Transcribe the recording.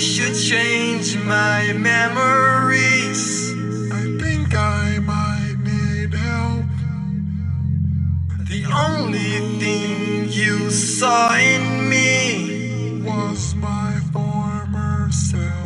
should change my memories. I think I might need help. The only thing you saw in me was my former self.